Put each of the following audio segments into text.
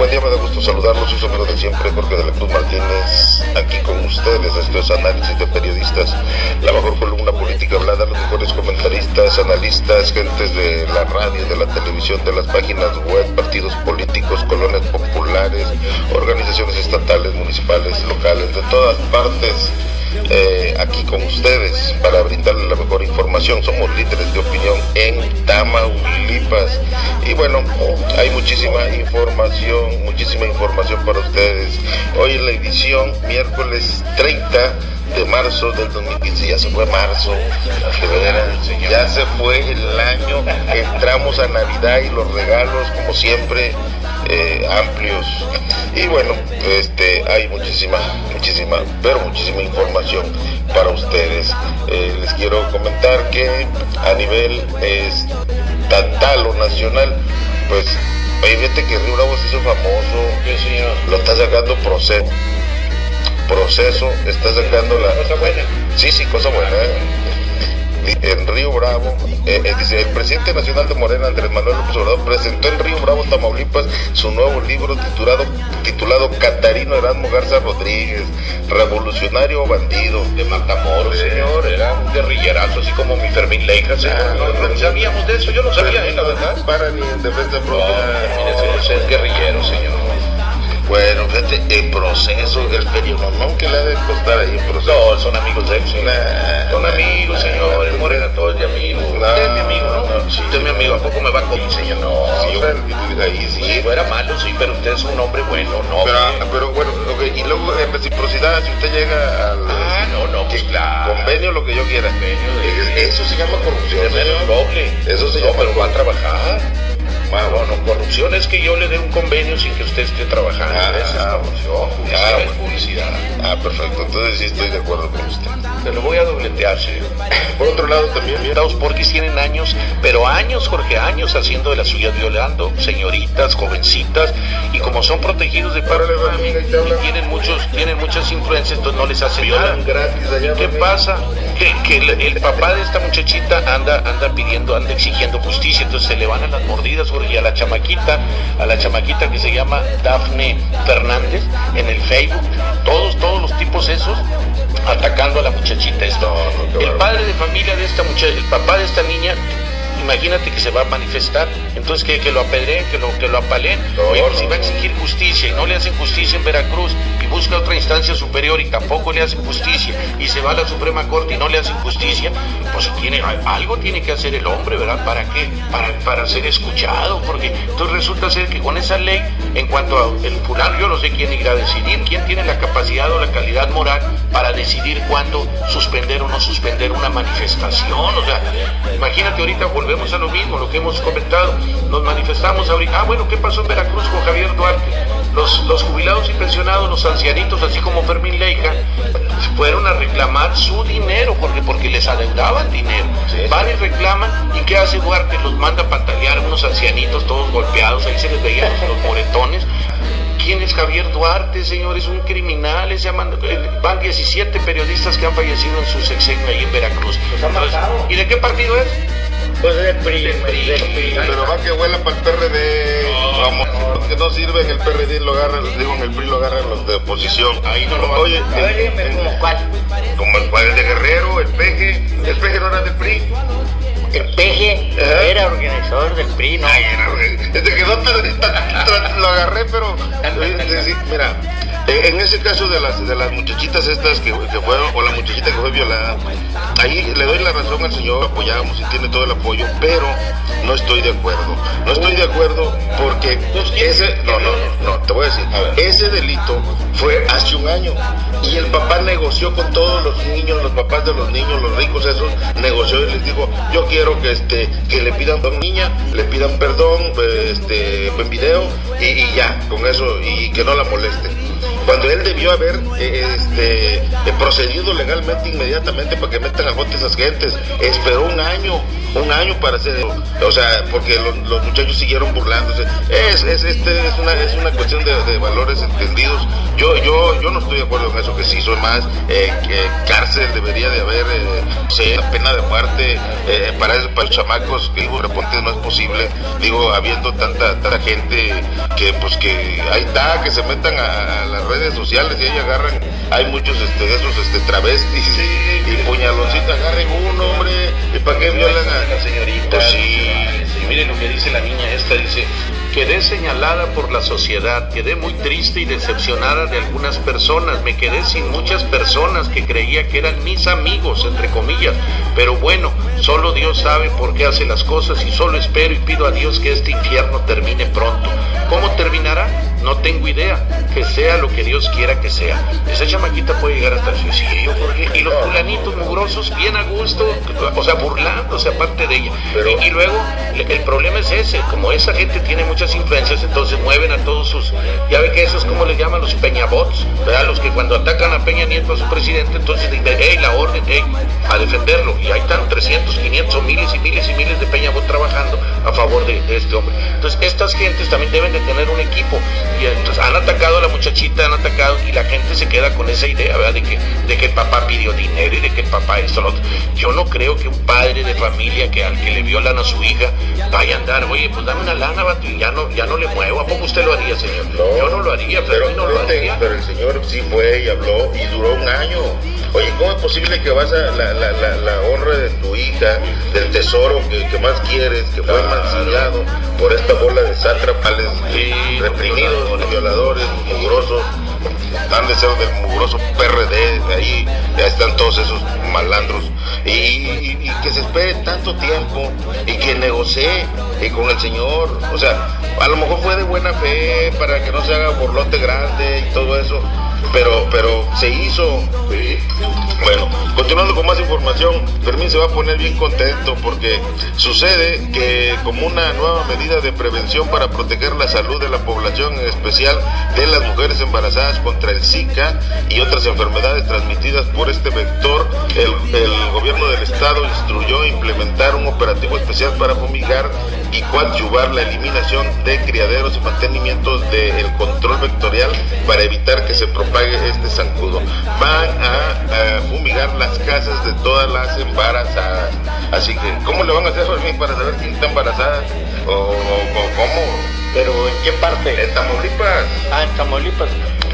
buen día, me da gusto saludarlos. Soy su de siempre, Jorge de la Cruz Martínez, aquí con ustedes. Esto es Análisis de Periodistas, la mejor columna política hablada, los mejores comentaristas, analistas, gentes de la radio, de la televisión, de las páginas web, partidos políticos, colonias populares, organizaciones estatales, municipales, locales, de todas partes eh, aquí con ustedes para brindarles la mejor información. Somos líderes de opinión en Tamaulipas. Y bueno, hay muchísima información, muchísima información para ustedes. Hoy en la edición, miércoles 30 de marzo del 2015, ya se fue marzo, ya se fue el año, entramos a Navidad y los regalos, como siempre, eh, amplios. Y bueno, este, hay muchísima, muchísima, pero muchísima información para ustedes. Eh, les quiero comentar que a nivel estatal o nacional, pues, fíjate que Río Bravo se hizo famoso, lo está sacando proceso proceso está sacando la... Cosa buena. Sí, sí, cosa buena. En Río Bravo, eh, eh, dice, el presidente nacional de Morena, Andrés Manuel López Obrador, presentó en Río Bravo, Tamaulipas, su nuevo libro titulado, titulado Catarino Erasmo Garza Rodríguez, Revolucionario Bandido. De Matamoros, señor, era un guerrillerazo, así como mi Fermín Leica, señor. Ah, no, no, no, sabíamos de eso, yo no sabía, eh, la verdad. Para ni en defensa No, propia. ese es guerrillero, señor. El proceso, el periodo, ¿no? que le ha de costar ahí el proceso? No, son amigos de él, señor. Nah, Son nah, amigos, nah, señor. Nah. Morena todo es de amigos. No, Usted es mi amigo, ¿no? no, sí, usted es mi amigo. ¿A poco me va a comer, señor? No, Sí, yo- ahí sí. Si fuera malo, sí, pero usted es un hombre bueno, no. Pero, hombre. pero bueno, ok, y luego en reciprocidad, si usted llega al Ah, no, no, pues claro. convenio, lo que yo quiera. Convenio de- Eso se llama corrupción. Menos señor. doble. Eso se no, llama pero va a trabajar. Ah, No, no, corrupción es que yo le dé un convenio sin que usted esté trabajando. Ah, Esa es ah, corrupción. Publicidad ah, es bueno. publicidad. Ah, perfecto. Entonces sí estoy de acuerdo con usted. Te lo voy a dobletear, señor. Por otro lado, también. Los porquis tienen años, pero años, Jorge, años haciendo de la suya violando señoritas, jovencitas, y como son protegidos de parte y tienen muchos, tienen muchas influencias, entonces no les hacen nada. Allá. ¿Qué pasa? Que, que el, el papá de esta muchachita anda, anda pidiendo, anda exigiendo justicia, entonces se le van a las mordidas, Jorge, y a la chamaquita, a la chamaquita que se llama Dafne Fernández en el Facebook, todos, todos los tipos esos atacando a la muchachita esta. El padre de familia de esta muchacha, el papá de esta niña, imagínate que se va a manifestar, entonces que, lo apedreen, que lo, que lo apalen, No, oye, pues si va a exigir justicia y no le hacen justicia en Veracruz y busca otra instancia superior y tampoco le hacen justicia y se va a la Suprema Corte y no le hacen justicia, pues tiene algo tiene que hacer el hombre, ¿verdad? ¿Para qué? Para, para ser escuchado, porque entonces resulta ser que con esa ley, en cuanto a el fulano, yo no sé quién irá a decidir, quién tiene la capacidad o la calidad moral para decidir cuándo suspender o no suspender una manifestación, o sea, imagínate ahorita volvemos a lo mismo, lo que hemos comentado, nos manifestamos ahorita, ah bueno, ¿qué pasó en Veracruz con Javier Duarte? Los, los jubilados y pensionados, los ancianitos, así como Fermín Leija, fueron a reclamar su dinero, porque, porque les adeudaban dinero. Sí. Van y reclaman, ¿y qué hace Duarte? Los manda a pantalear unos ancianitos todos golpeados, ahí se les veían los, los moretones. ¿Quién es Javier Duarte, señor? Es un criminal, llaman, eh, van 17 periodistas que han fallecido en su sexenio ahí en Veracruz. Entonces, ¿Y de qué partido es? Pues del PRI. Pero va que vuela para el PRD. No, Vamos, los que no sirven el PRD lo agarran, digo en el PRI lo agarran los de oposición. Ahí no lo van- Oye, A ver, dígame en- como cuál. como el, cual, el de Guerrero, el Peje, el Peje no era del PRI. El peje Ajá. era organizador del PRI, ¿no? Ay, era, güey. Desde que no te, lo agarré, pero eh, sí, mira, en ese caso de las de las muchachitas estas que, que fueron, o la muchachita que fue violada, ahí le doy la razón al señor, apoyamos y tiene todo el apoyo, pero no estoy de acuerdo. No estoy de acuerdo porque ese, no, no, no, te voy a decir, ese delito fue hace un año y el papá negoció con todos los niños, los papás de los niños, los ricos esos, negoció y les dijo, yo quiero que este, que le pidan a niña, le pidan perdón, eh, este, en video y, y ya, con eso, y que no la molesten. Cuando él debió haber eh, este, eh, procedido legalmente inmediatamente para que metan a bote esas gentes, esperó un año, un año para hacer. O sea, porque los, muchachos siguieron burlándose. Es, es, este, es, una, es una cuestión de, valores entendidos. Yo, yo, yo no estoy de acuerdo con eso que se hizo más. Eh, que cárcel debería de haber, eh, sí, pena de muerte para, eso, para los chamacos que digo, reponte no es posible. Digo, habiendo tanta, tanta gente que pues que ahí está, que se metan a, a las redes sociales y ahí agarran, hay muchos este, de esos este, travestis y puñaloncitos, agarren uno, hombre, y para qué violan a la señorita. Pues sí. Y mire lo que dice la niña esta, dice, quedé señalada por la sociedad, quedé muy triste y decepcionada de algunas personas, me quedé sin muchas personas que creía que eran mis amigos, entre comillas, pero bueno, solo Dios sabe por qué hace las cosas y solo espero y pido a Dios que este infierno termine pronto. ¿Cómo terminará? No tengo idea, que sea lo que Dios quiera que sea. Esa chamaquita puede llegar hasta el suicidio, Jorge, y los fulanitos mugrosos bien a gusto, o sea, burlándose aparte de ella. Pero- y, y luego, el problema es ese, como esa gente tiene muchas influencias, entonces mueven a todos sus, ya ve que eso es como le llaman los peñabots, ¿verdad? Los que cuando atacan a Peña Nieto, a su presidente, entonces dicen, hey, la orden, hey, a defenderlo. Y ahí están 300, 500 o miles y miles y miles de peñabots trabajando a favor de, de este hombre. Entonces, estas gentes también deben de tener un equipo. Y entonces han atacado a la muchachita, han atacado, y la gente se queda con esa idea, ¿verdad? De que, de que el papá pidió dinero y de que el papá esto, lo otro. Yo no creo que un padre de familia que al que le violan a su hija vaya a andar, oye, pues dame una lana, vato, y ya no, ya no le muevo. ¿A poco usted lo haría, señor? No. Yo no lo haría, Pero, no lo haría. pero el señor sí fue y habló y duró un año. Oye, ¿cómo es posible que vas a la, la, la, la honra de tu hija, del tesoro que, que más quieres, que fue mancillado por esta bola de sátrapales Sí, reprimidos, violadores, mugrosos? Han de ser del mugroso PRD, de ahí ya están todos esos malandros. Y, que se espere tanto tiempo y que negocie y con el señor. O sea, a lo mejor fue de buena fe para que no se haga borlote grande y todo eso. Pero, pero se hizo. Bueno, continuando con más información, Fermín se va a poner bien contento porque sucede que como una nueva medida de prevención para proteger la salud de la población, en especial de las mujeres embarazadas contra el Zika y otras enfermedades transmitidas por este vector, el, el gobierno del estado instruyó implementar un operativo especial para fumigar y coadyuvar la eliminación de criaderos y mantenimiento del control vectorial para evitar que se propague este zancudo. Van a, a fumigar las casas de todas las embarazadas. Así que, ¿cómo le van a hacer para saber quién está embarazada? ¿O, o- o cómo? Pero ¿en qué parte? En Tamaulipas. Ah, en Tamaulipas.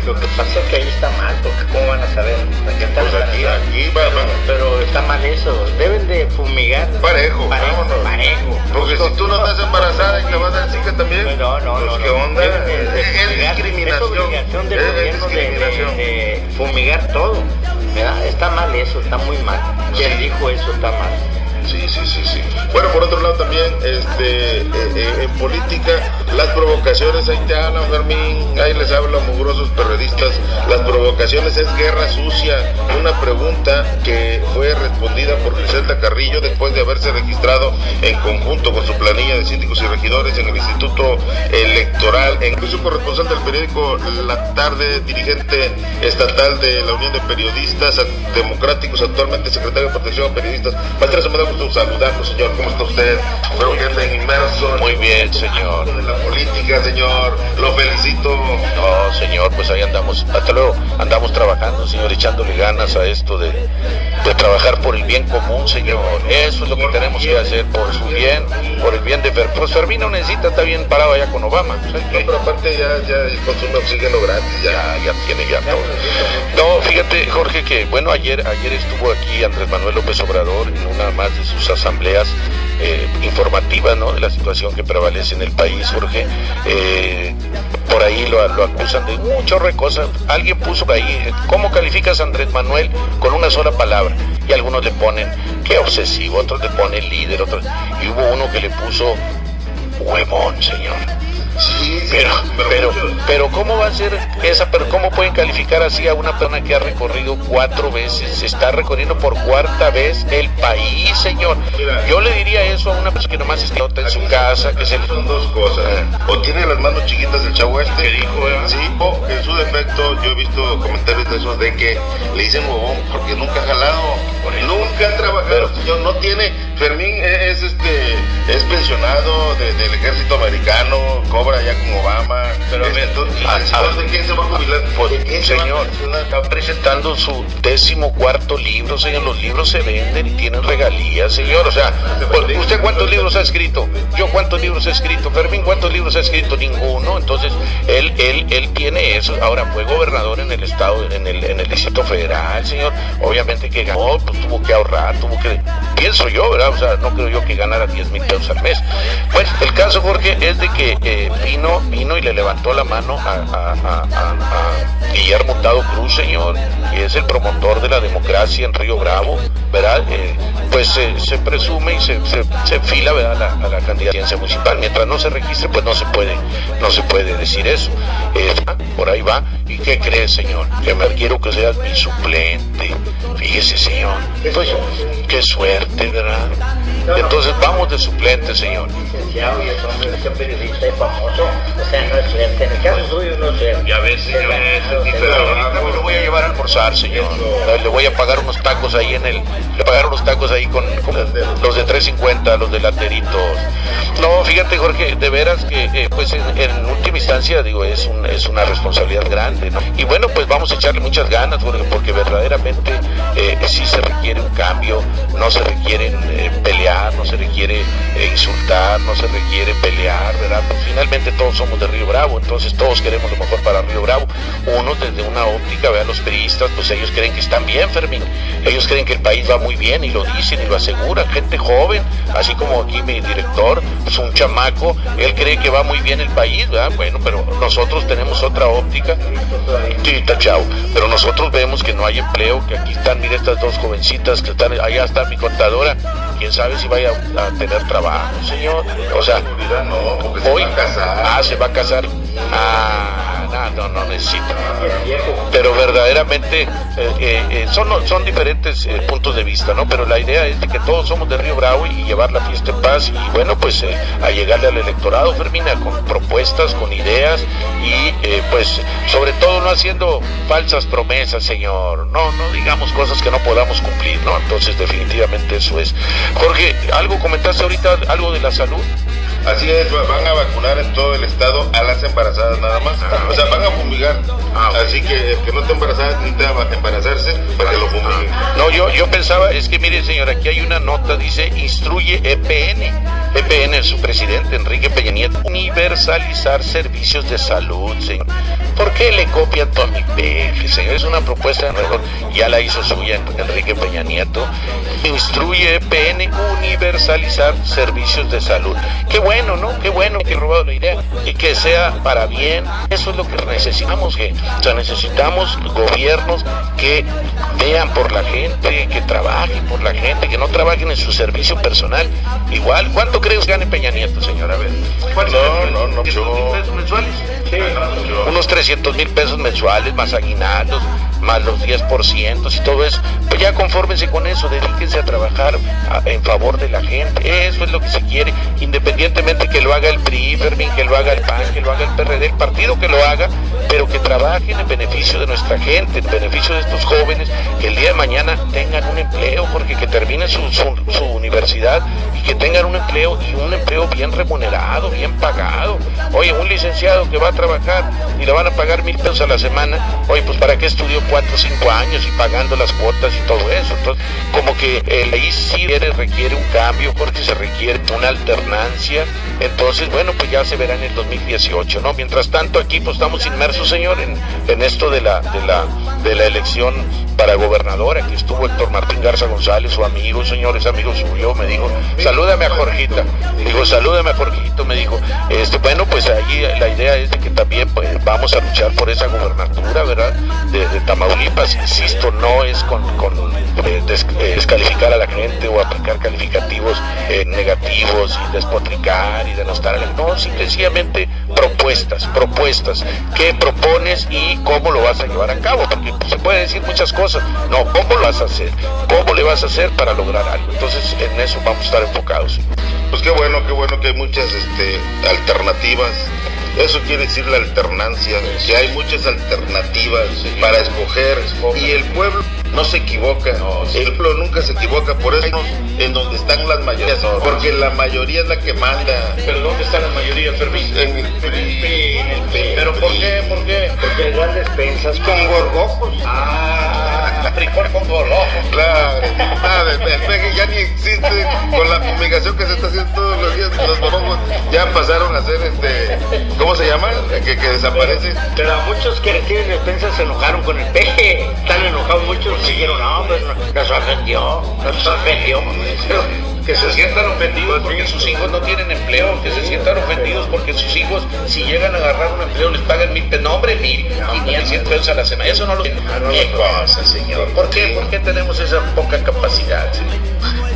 Lo que pasa es que ahí está mal, porque ¿cómo van a saber? ¿De qué Pues aquí, va. Pero está mal eso. Deben de fumigar. Parejo, Parejo, parejo. Porque si tú no estás embarazada y te vas al Zika también, No, no, pues, no. ¿qué no. onda? De- de Es- discriminación. Es obligación del Es gobierno de, fumigar todo. ¿verdad? Está mal eso, está muy mal. Quien dijo eso está mal. Sí, sí, sí, sí. Bueno, por otro lado también, este, eh, eh, en política, las provocaciones, ahí te hablan, Fermín, ahí les hablan mugrosos periodistas, las provocaciones es guerra sucia. Una pregunta que fue respondida por Griselda Carrillo después de haberse registrado en conjunto con su planilla de síndicos y regidores en el Instituto Electoral, incluso corresponsal del periódico La Tarde, dirigente estatal de la Unión de Periodistas Democráticos, actualmente secretario de Protección a Periodistas. Maestro, me da gusto saludarlo, señor. ¿Cómo está usted? Espero que esté inmerso en Muy bien, señor. Política, señor. Lo felicito. No, señor, pues ahí andamos. Hasta luego. Andamos trabajando, señor, echándole ganas a esto de, de trabajar por el bien común, señor. Eso es lo que tenemos que hacer, por su bien, por el bien de Fer. Pues Fermín no necesita, está bien parado allá con Obama. ¿Sabes No, pero aparte ya, ya consume oxígeno gratis, ya. Ya, ya tiene ya todo. No, fíjate, Jorge, que bueno, ayer, ayer estuvo aquí Andrés Manuel López Obrador en una más de sus asambleas eh, informativas, ¿no? De la situación que prevalece en el país, Jorge. Eh, por ahí lo, acusan de muchas cosas. Alguien puso ahí, eh, ¿cómo calificas a Andrés Manuel con una sola palabra? Y algunos le ponen, qué obsesivo, otros le ponen líder, otros. Y hubo uno que le puso huevón, señor. Sí, Pero, pero, pero ¿cómo va a ser esa, pero cómo pueden calificar así a una persona que ha recorrido cuatro veces, se está recorriendo por cuarta vez el país, señor? Yo le diría eso a una persona que nomás está en su casa, que se le... son dos cosas. O tiene las manos chiquitas el chavo este. ¿Qué dijo, eh? Sí, o en su defecto, yo he visto comentarios de esos de que le dicen huevón porque nunca ha jalado, nunca ha trabajado. Señor, no tiene. Fermín es, es, es pensionado de- del ejército americano, cobra ya con Obama. Pero Este, ver, entonces, ¿de quién se va a jubilar? Pues, ¿De quién señor, está presentando su décimo cuarto libro, señor. Los libros se venden y tienen regalías, señor. O sea, pues, ¿usted cuántos libros ha escrito? Yo cuántos libros he escrito. Fermín, ¿cuántos libros ha escrito? Ninguno. Entonces, él, él, él tiene eso. Ahora fue gobernador en el estado, en el, en el distrito federal, señor. Obviamente que ganó, pues tuvo que ahorrar, tuvo que, pienso yo, ¿verdad? O sea, no creo yo que ganara 10 mil pesos al mes. Bueno, el caso, Jorge, es de que eh, vino, vino y le levantó la mano a, Guillermo Tado Cruz, señor, que es el promotor de la democracia en Río Bravo, ¿verdad? Eh, pues eh, se presume y se, se, se fila, ¿verdad? A la, a la candidatura municipal. Mientras no se registre, pues no se puede, no se puede decir eso. Eh, por ahí va. ¿Y qué crees, señor? Que me quiero que seas mi suplente. Fíjese, señor. Pues, qué suerte, ¿verdad? Entonces vamos de suplente, señor. licenciado y es es un periodista y famoso. O sea, no es suerte. En el caso suyo no es suerte. Ya ves, señor, ahorita me lo voy a llevar a almorzar, señor. Le voy a pagar unos tacos ahí en el. Le voy a pagar unos tacos ahí con, con los de 350, los de lateritos. No, fíjate, Jorge, de veras que, eh, pues en, última instancia, digo, es, un, es una responsabilidad grande, ¿no? Y bueno, pues vamos a echarle muchas ganas, Jorge, porque verdaderamente eh, sí se requiere un cambio, no se requiere eh, pelear, no se requiere eh, insultar, no se requiere pelear, ¿verdad? Pues finalmente todos somos de Río Bravo, entonces todos queremos lo mejor para Río Bravo. Unos desde una óptica, vean los periodistas, pues ellos creen que están bien, Fermín. Ellos creen que el país va muy bien y lo dicen y lo aseguran. Gente joven, así como aquí mi director, pues un chamaco, él cree que va muy bien el país, ¿verdad? Bueno, pero nosotros tenemos otra óptica. Chao. Pero nosotros vemos que no hay empleo, que aquí están, mira estas dos jovencitas que están, allá está mi contadora. Quién sabe si vaya a tener trabajo, señor. O sea, hoy. va a casar. Ah, se va a casar. Ah, no, no, no necesita. Pero verdaderamente eh, eh, eh, son, son diferentes eh, puntos de vista, ¿no? Pero la idea es de que todos somos de Río Bravo y llevar la fiesta en paz y bueno, pues eh, a llegarle al electorado, Fermina, con propuestas, con ideas y eh, pues sobre todo no haciendo falsas promesas, señor. No, no digamos cosas que no podamos cumplir, ¿no? Entonces definitivamente eso es. Jorge, ¿algo comentaste ahorita, algo de la salud? Así es, va- van a vacunar en todo el estado a las embarazadas nada más. O sea, van a fumigar. Ah. Así que el que no esté embarazada necesita embarazarse para que lo fumiguen. No, yo, yo pensaba, es que mire señor, aquí hay una nota, dice, instruye EPN. EPN es su presidente, Enrique Peña Nieto, universalizar servicios de salud, señor. ¿Por qué le copian todo a mi peje, señor? Es una propuesta ya la hizo suya Enrique Peña Nieto. Instruye EPN universalizar servicios de salud. Qué bueno, ¿no? Qué bueno que he robado la idea y que sea para bien. Eso es lo que necesitamos, que, o sea, necesitamos gobiernos que vean por la gente, que trabajen por la gente, que no trabajen en su servicio personal. Igual, ¿cuánto crees que gane Peña Nieto, señor? A ver. No, no, no, ¿300 yo- mil pesos mensuales? Sí. Unos 300 mil pesos mensuales, más aguinaldos, más los 10% y todo eso. Pues ya confórmense con eso, dedíquense a trabajar en favor de la gente. Eso es lo que se quiere, independientemente que lo haga el PRI, Fermín, que lo haga el PAN, que lo haga el PRD, el partido que lo haga, pero que trabajen en beneficio de nuestra gente, en beneficio de estos jóvenes, que el día de mañana tengan un empleo, porque que terminen su, su- universidad y que tengan un empleo y un empleo bien remunerado, bien pagado. Oye, un licenciado que va a trabajar y le van a pagar mil pesos a la semana, oye, pues para qué estudió o cinco años y pagando las cuotas y todo eso. Entonces, como que el país sí requiere, un cambio, porque se requiere una alternancia. Entonces, bueno, pues ya se verá en el 2018, ¿no? Mientras tanto, aquí pues estamos inmersos, señor, en, en esto de la, de la, de la elección para gobernadora, aquí estuvo Héctor Martín Garza González, su amigo, señor, es amigo suyo, me dijo, salúdame a Jorgita. Digo, salúdame a Jorgito, me dijo, este, bueno, pues ahí la idea es de que también pues, vamos a luchar por esa gobernatura, ¿verdad? De, de Tamaulipas, insisto, no es con, eh, des- descalificar a la gente o aplicar calificativos eh, negativos y despotricar y denostar a la No, simplemente propuestas, propuestas. ¿Qué propones y cómo lo vas a llevar a cabo? Porque se puede decir muchas cosas. No, ¿cómo lo vas a hacer? ¿Cómo le vas a hacer para lograr algo? Entonces, en eso vamos a estar enfocados. Pues qué bueno, qué bueno que hay muchas este, alternativas. Eso quiere decir la alternancia, que hay muchas alternativas para escoger y el pueblo no se equivoca. el pueblo nunca se equivoca, por eso en donde están las mayorías, porque la mayoría es la que manda. ¿Pero dónde están las mayorías, Fermín? En el PRI. ¿Pero por qué? ¿Por qué? Porque dan despensas con gorgojos. Ah, frijol con gorgojos. Claro, nada, el peje ya ni existe con la fumigación que se está haciendo todos los días. Los gorgojos ya pasaron a ser este, ¿cómo se llama? Que, que desaparece. Pero a muchos que reciben despensas se enojaron con el peje. Están enojados muchos y dijeron, no, pues nos ofendió, nos ofendió. Que se sientan ofendidos porque sus hijos no tienen empleo, que se sientan ofendidos porque sus hijos, si llegan a agarrar un empleo, les pagan mil pesos. No, hombre, mil, quinientos pesos a la semana. Eso no lo. Qué cosa, señor. ¿Por qué? ¿Por qué tenemos esa poca capacidad? señor?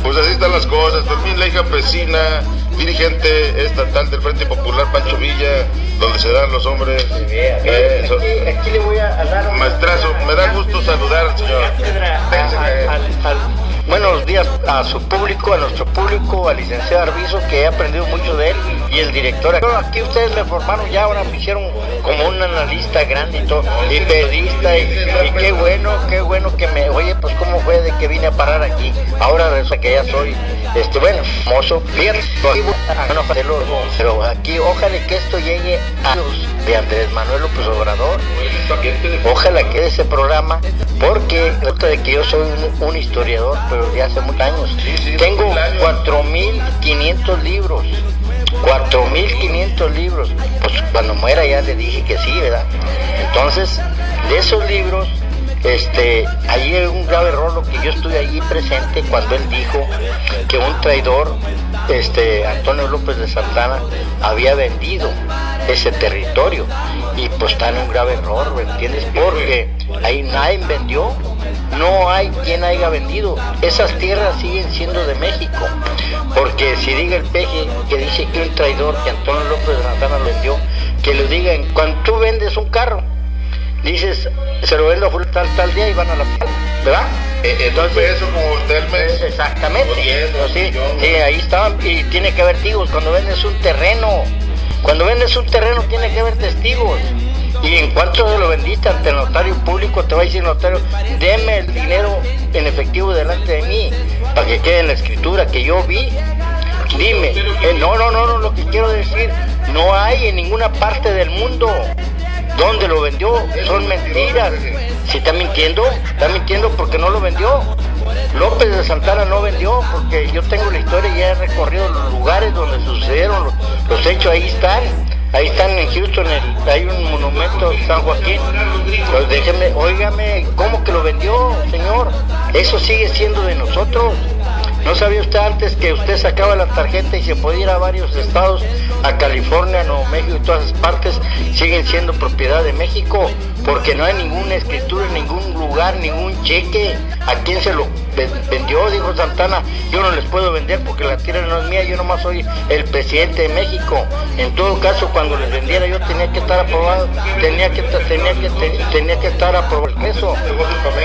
Pues así están las cosas. Fermín, la hija vecina, dirigente estatal del Frente Popular Pancho Villa, donde se dan los hombres. Eh. Aquí, aquí le voy a, dar un Maestrazo, me da gusto saludar al señor. cátedra a- Déjese caer. a- al- al- buenos días a su público, a nuestro público, al licenciado Arbizo, que he aprendido mucho de él, y el director. Pero aquí ustedes me formaron ya, ahora me hicieron como un analista grande y todo, y periodista, y, qué bueno, qué bueno que me, oye, pues cómo fue de que vine a parar aquí, ahora resulta que ya soy, este, bueno, famoso, fíjate, aquí voy a- no, pero, aquí, ojalá que esto llegue a los de Andrés Manuel López Obrador, Ojalá quede ese programa, porque de que yo soy un, un historiador, pero de hace muchos años. sí, Tengo mil años. 4.500 libros. 4.500 libros. Pues cuando muera ya le dije que sí, ¿verdad? Entonces, de esos libros, este, ahí hay un grave error, lo que yo estuve allí presente cuando él dijo que un traidor, este, Antonio López de Santana, había vendido ese territorio. Y pues está en un grave error, ¿me entiendes? Porque ahí nadie vendió, no hay quien haya vendido. Esas tierras siguen siendo de México. Porque si diga el peje que dice que un traidor, que Antonio López de Santana vendió, que lo digan, cuando tú vendes un carro, dices, se lo vendo a tal, tal día y van a la fiesta, ¿verdad? Eh, dos pesos como usted el mes. Exactamente. O Sí, ahí estaban. Y tiene que haber testigos. Cuando vendes un terreno, cuando vendes un terreno tiene que haber testigos. Y en cuanto se lo vendiste ante el notario público, te va a decir el notario, deme el dinero en efectivo delante de mí, para que quede en la escritura que yo vi. Dime, eh, no, no, no, no, lo que quiero decir, no hay en ninguna parte del mundo donde lo vendió, son mentiras. Si está mintiendo, está mintiendo porque no lo vendió. López de Santana no vendió porque yo tengo la historia y ya he recorrido los lugares donde sucedieron los, hechos, ahí están. Ahí están en Houston, hay un monumento San Joaquín. Pues déjeme, óigame, ¿cómo que lo vendió, señor? Eso sigue siendo de nosotros. ¿No sabía usted antes que usted sacaba la tarjeta y se podía ir a varios estados, a California, Nuevo México y todas esas partes, siguen siendo propiedad de México? Porque no hay ninguna escritura, en ningún lugar, ningún cheque. ¿A quién se lo vendió? Dijo Santana. Yo no les puedo vender porque la tierra no es mía, yo nomás soy el presidente de México. En todo caso, cuando les vendiera yo tenía que estar aprobado, tenía que, tenía que, tenía que estar aprobado eso.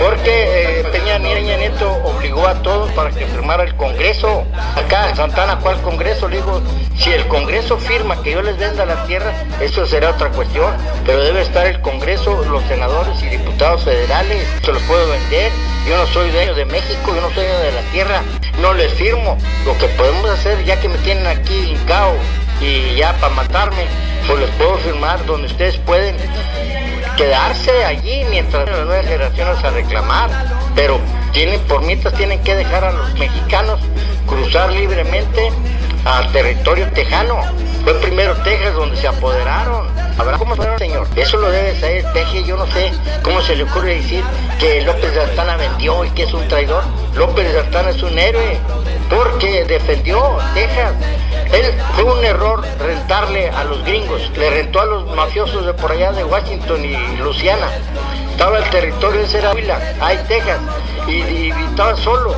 Porque eh, Peña, Peña Nieto obligó a todos para que firmara el Congreso. Acá, Santana, ¿cuál Congreso? Le digo, si el Congreso firma que yo les venda la tierra, eso será otra cuestión. Pero debe estar el Congreso, los senadores y diputados federales. Se los puedo vender. Yo no soy dueño de México, yo no soy de la tierra. No les firmo. Lo que podemos hacer, ya que me tienen aquí hincado y ya para matarme, pues les puedo firmar donde ustedes pueden quedarse allí mientras las nuevas generaciones a reclamar, pero tienen por mientras tienen que dejar a los mexicanos cruzar libremente al territorio tejano. Fue primero Texas donde se apoderaron. ¿Habrá cómo se señor? Eso lo debe saber Teje, yo no sé cómo se le ocurre decir que López de Santana vendió y que es un traidor. López de Santana es un héroe porque defendió Texas. Él fue un error rentarle a los gringos, le rentó a los mafiosos de por allá de Washington y Luciana. Estaba el territorio, ese era Huila, ahí Texas, y, y- y estaba solo.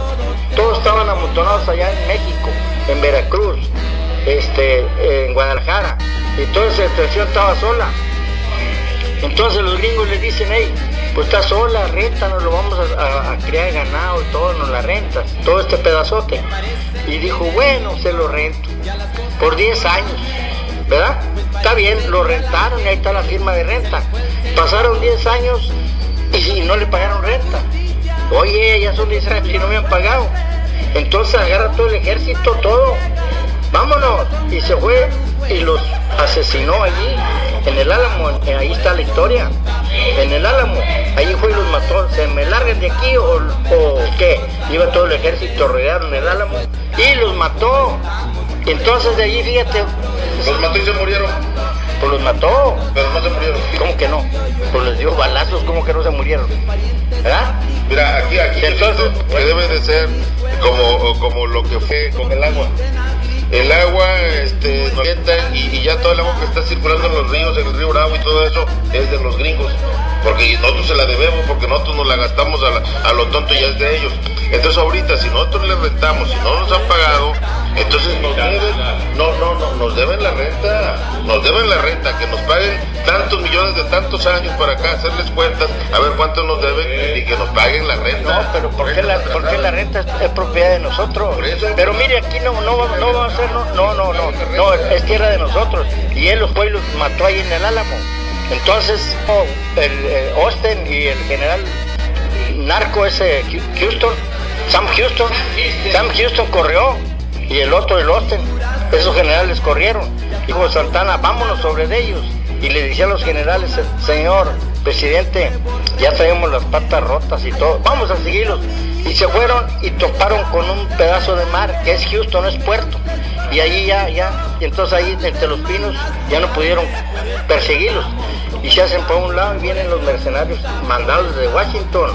Todos estaban amontonados allá en México, en Veracruz, este, en Guadalajara, y toda esa extensión estaba sola. Entonces los gringos le dicen, hey, pues está sola, renta, nos lo vamos a, a- a criar ganado y todo, nos la rentas, todo este pedazote. Y dijo, bueno, se lo rento, por 10 años, ¿verdad? Está bien, lo rentaron y ahí está la firma de renta. Pasaron 10 años y no le pagaron renta. Oye, ya son 10 años y no me han pagado. Entonces agarra todo el ejército, todo. Vámonos. Y se fue y los asesinó allí, en el Álamo. Ahí está la historia. En el Álamo. Ahí fue y los mató. ¿Se me largan de aquí o, o qué? Iba todo el ejército rodeado en el Álamo y los mató. Entonces de allí, fíjate. Los mató y se murieron. Pues los mató. Pero no se murieron. ¿Cómo que no? Pues les dio balazos, ¿cómo que no se murieron? ¿Verdad? Mira, aquí, aquí Entonces, que debe de ser como, como lo que fue con el agua. El agua este, y, y ya todo el agua que está circulando en los ríos, en el río Bravo y todo eso, es de los gringos. Porque nosotros se la debemos, porque nosotros nos la gastamos a, a lo tonto y ya es de ellos. Entonces ahorita, si nosotros les rentamos, si no nos han pagado, entonces nos deben, no, no, no, nos deben la renta, nos deben la renta, que nos paguen tantos millones de tantos años para acá, hacerles cuentas, a ver cuánto nos deben y que nos paguen la renta. No, pero ¿por qué la, por qué la renta es, propiedad de nosotros? Pero mire, aquí no, no, no va a ser, no, no, no, no, no, es tierra de nosotros. Y él los pueblos mató ahí en el Álamo. Entonces, oh, el eh, Austin y el general narco ese Houston, Sam Houston, Sam Houston corrió y el otro el Austin, esos generales corrieron. Dijo Santana, vámonos sobre de ellos. Y le decía a los generales, señor presidente, ya traemos las patas rotas y todo, vamos a seguirlos. Y se fueron y toparon con un pedazo de mar que es Houston, es puerto. Y ahí ya, ya, y entonces ahí entre los pinos ya no pudieron perseguirlos. Y se hacen por un lado y vienen los mercenarios mandados desde Washington,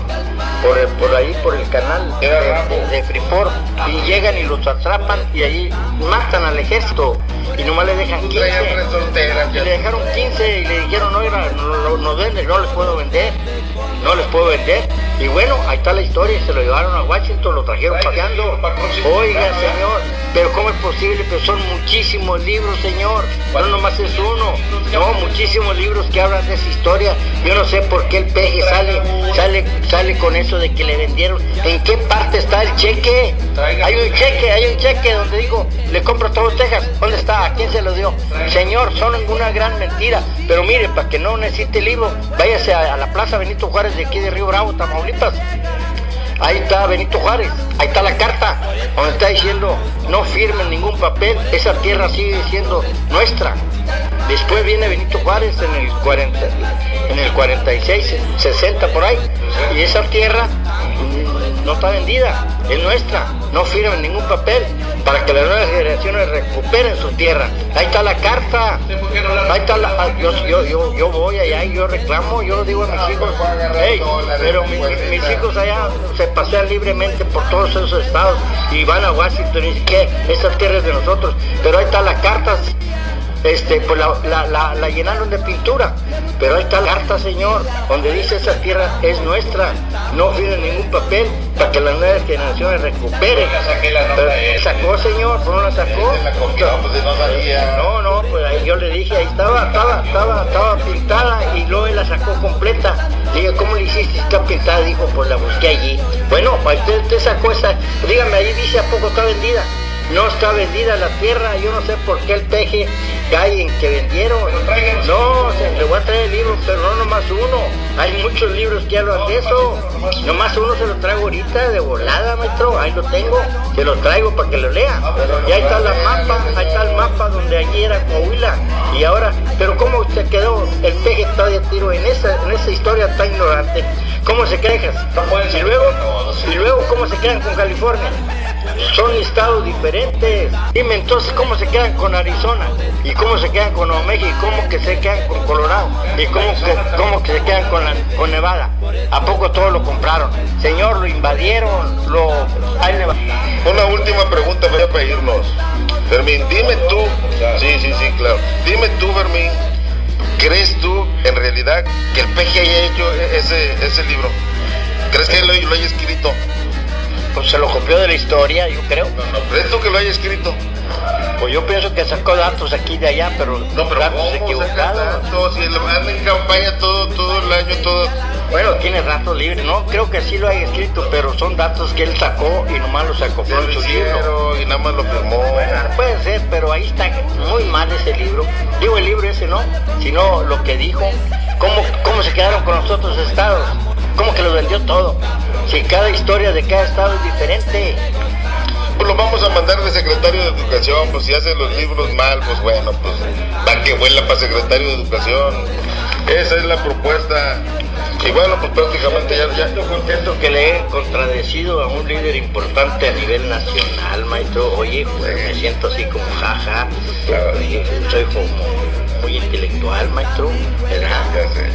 por, el- por ahí, por el canal de, de- de Freeport, y llegan y los atrapan y ahí matan al ejército y nomás le dejan 15. Traían resorteras, Y le dejaron 15 y le dijeron, oiga, no, no, no venden, no les puedo vender, no les puedo vender. Y bueno, ahí está la historia, se lo llevaron a Washington, lo trajeron paseando. Oiga, señor, pero ¿cómo es posible? Pero son muchísimos libros, señor, no nomás es uno, no, muchísimos libros que hablan de esa historia. Yo no sé por qué el peje sale, sale, sale con eso de que le vendieron. ¿En qué parte está el cheque? Hay un cheque, hay un cheque donde digo, le compro todo Texas. ¿Dónde está? ¿A quién se lo dio? Señor, son una gran mentira. Pero mire, para que no necesite libro, váyase a, a la Plaza Benito Juárez de aquí de Río Bravo, Tamaulipas. Ahí está Benito Juárez, ahí está la carta, donde está diciendo no firmen ningún papel, esa tierra sigue siendo nuestra. Después viene Benito Juárez en el 40, en el 46, 60 por ahí, y esa tierra mm, no está vendida, es nuestra, no firmen ningún papel para que las nuevas generaciones recuperen su tierra. Ahí está la carta, ahí está la, ah, yo, yo, yo, yo voy allá y yo reclamo, yo digo a mis hijos, "Hey, pero mi- mi- mis hijos allá se pasean libremente por todos esos estados y van a Washington y dicen que esa tierra es de nosotros, pero ahí está la carta, este, pues la, la, la- la llenaron de pintura, pero ahí está la carta, señor, donde dice esa tierra es nuestra, no firme ningún papel para que las nuevas generaciones recuperen. Pero, ¿Sacó, señor? ¿No la sacó? Pues, no. No, pues ahí yo le dije, ahí estaba, estaba, estaba, estaba pintada y luego él la sacó completa. Le dije, ¿cómo le hiciste? Está pintada, dijo, pues la busqué allí. Bueno, usted, usted sacó esa, dígame, ahí dice a poco está vendida. No está vendida la tierra, yo no sé por qué el peje cae en que vendieron. No, se, le voy a traer el libro, pero no nomás uno. Hay muchos libros que hablan de eso. Nomás uno se lo traigo ahorita de volada, maestro. Ahí lo tengo, se lo traigo para que lo lea. Y ahí está la mapa, ahí está el mapa donde allí era Coahuila. Y ahora, pero ¿cómo usted quedó? El peje está de tiro en esa, en esa historia tan ignorante. ¿Cómo se quejan? Y luego, y luego, ¿cómo se quedan con California? Son estados diferentes. Dime entonces cómo se quedan con Arizona y cómo se quedan con Nuevo México y cómo que se quedan con Colorado y cómo que, cómo que se quedan con, con Nevada. ¿A poco todo lo compraron? Señor, lo invadieron, lo... Una última pregunta voy a pedirnos. Fermín, dime tú, sí, sí, sí, claro. Dime tú, Fermín, ¿crees tú en realidad que el peje haya hecho ese, ese libro? ¿Crees que él lo, lo haya escrito? Pues se lo copió de la historia, yo creo. ¿Crees tú que lo haya escrito? Pues yo pienso que sacó datos aquí de allá, pero, No, pero datos ¿cómo sacas equivocados. tanto? Si él anda en campaña todo, todo el año, todo... Bueno, tiene datos libres, no creo que sí lo haya escrito, pero son datos que él sacó y nomás los sacó por lo su libro. y nada más lo firmó. Bueno, puede ser, pero ahí está muy mal ese libro. Digo el libro ese no, sino lo que dijo, cómo, cómo se quedaron con los otros estados, cómo que lo vendió todo. Si cada historia de cada estado es diferente. Pues lo vamos a mandar de secretario de Educación, pues si hace los libros mal, pues bueno, pues va que vuela para secretario de Educación. Esa es la propuesta. Y bueno, pues prácticamente ya, ya, Estoy contento que le he contradecido a un líder importante a nivel nacional, maestro. Oye, pues me siento así como jaja. Claro. Oye, soy como muy intelectual, maestro, ¿verdad?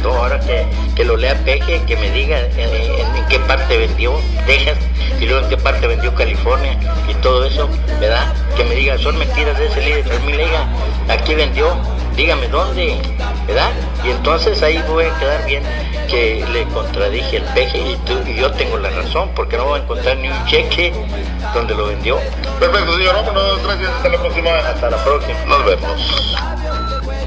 No, ahora que, que lo lea Peje, que me diga en, en- en qué parte vendió Texas y luego en qué parte vendió California y todo eso, ¿verdad? Que me diga, son mentiras de ese líder, pero mi aquí vendió, dígame dónde, ¿verdad? Y entonces ahí voy a quedar bien que le contradije el peje y, tú, y yo tengo la razón, porque no voy a encontrar ni un cheque donde lo vendió. Perfecto, señor. Vámonos. Gracias. Hasta la próxima. Hasta la próxima. Nos vemos.